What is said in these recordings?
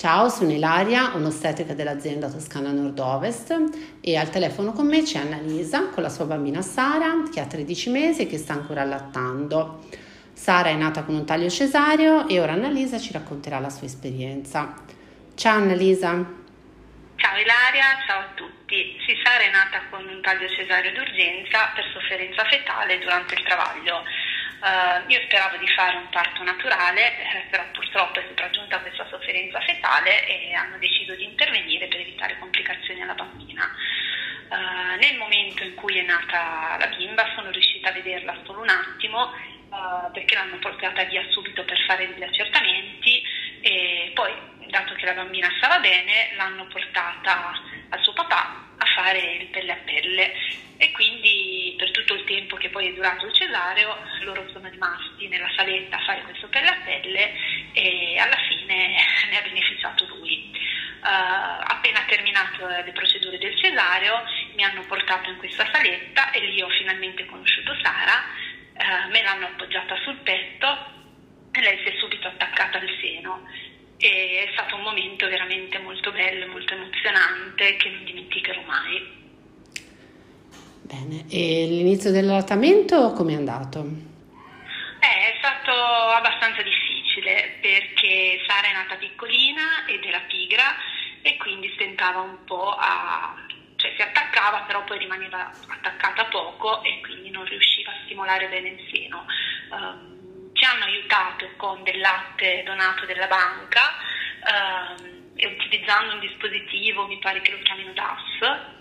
Ciao, sono Ilaria, un'ostetrica dell'azienda Toscana Nord-Ovest e al telefono con me c'è Annalisa con la sua bambina Sara che ha 13 mesi e che sta ancora allattando. Sara è nata con un taglio cesareo e ora Annalisa ci racconterà la sua esperienza. Ciao Annalisa. Ciao Ilaria, ciao a tutti. Sì, Sara è nata con un taglio cesareo d'urgenza per sofferenza fetale durante il travaglio. Uh, io speravo di fare un parto naturale, eh, però purtroppo è sopraggiunta questa sofferenza fetale e hanno deciso di intervenire per evitare complicazioni alla bambina. Uh, nel momento in cui è nata la bimba sono riuscita a vederla solo un attimo uh, perché l'hanno portata via subito per fare degli accertamenti e poi, dato che la bambina stava bene, l'hanno portata al suo papà fare il pelle a pelle e quindi per tutto il tempo che poi è durato il cesareo loro sono rimasti nella saletta a fare questo pelle a pelle e alla fine ne ha beneficiato lui. Uh, appena terminato le procedure del cesareo mi hanno portato in questa saletta e lì ho finalmente conosciuto Sara, uh, me l'hanno appoggiata sul petto e lei si è subito attaccata e è stato un momento veramente molto bello, molto emozionante che non dimenticherò mai. Bene, e l'inizio dell'allattamento come è andato? Eh, è stato abbastanza difficile perché Sara è nata piccolina ed era pigra e quindi stentava un po' a... cioè si attaccava però poi rimaneva attaccata poco e quindi non riusciva a stimolare bene il seno. Um, aiutato con del latte donato della banca ehm, e utilizzando un dispositivo, mi pare che lo chiamino DAS,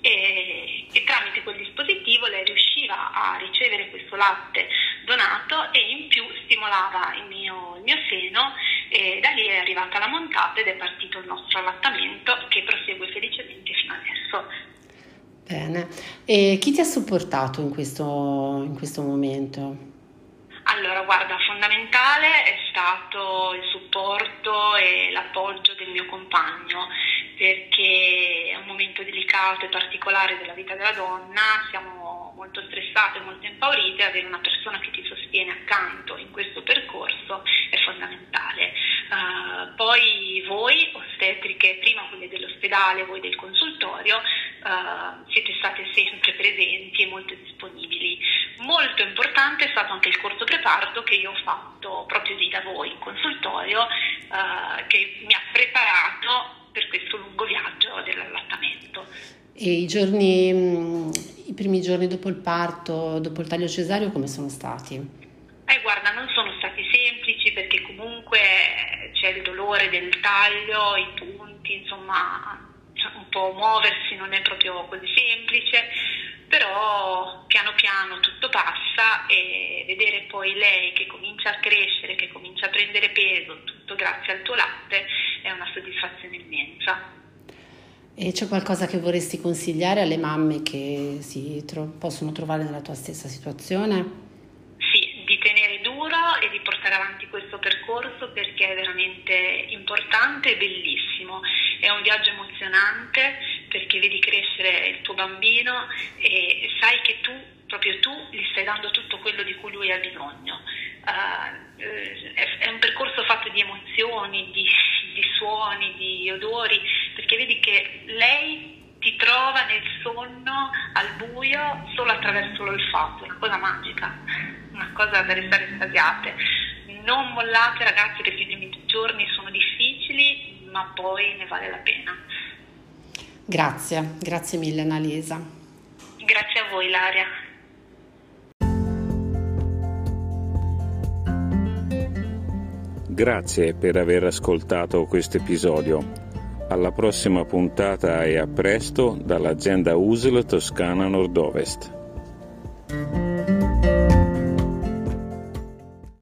e, e, tramite quel dispositivo lei riusciva a ricevere questo latte donato e in più stimolava il mio, il mio seno e da lì è arrivata la montata ed è partito il nostro allattamento che prosegue felicemente fino adesso. Bene, e chi ti ha supportato in questo, in questo momento? Allora, guarda, fondamentale è stato il supporto e l'appoggio del mio compagno, perché è un momento delicato e particolare della vita della donna, siamo molto stressate, molto impaurite, avere una persona che ti sostiene accanto in questo percorso è fondamentale. Uh, poi voi, ostetriche, prima quelle dell'ospedale, voi del consultorio, uh, siete state sempre presenti e molto anche il corso preparto che io ho fatto proprio lì da voi in consultorio, uh, che mi ha preparato per questo lungo viaggio dell'allattamento. E i giorni, mm, i primi giorni dopo il parto, dopo il taglio cesareo, come sono stati? Eh, guarda, non sono stati semplici perché comunque c'è il dolore del taglio, i punti, insomma, un po' muoversi non è proprio così semplice però piano piano tutto passa e vedere poi lei che comincia a crescere, che comincia a prendere peso, tutto grazie al tuo latte, è una soddisfazione immensa. E c'è qualcosa che vorresti consigliare alle mamme che si tro- possono trovare nella tua stessa situazione? Sì, di tenere duro e di portare avanti questo percorso perché è veramente importante e bellissimo. È un viaggio emozionante perché vedi crescere il tuo bambino e sai che tu, proprio tu, gli stai dando tutto quello di cui lui ha bisogno. Uh, è, un percorso fatto di emozioni, di, di suoni, di odori, perché vedi che lei ti trova nel sonno al buio solo attraverso l'olfatto, una cosa magica, una cosa da restare estasiate. Non mollate ragazzi perché i primi giorni sono difficili, ma poi ne vale la pena. Grazie, grazie mille Annalisa. Grazie a voi Laria. Grazie per aver ascoltato questo episodio. Alla prossima puntata e a presto dall'azienda USL Toscana Nord-Ovest.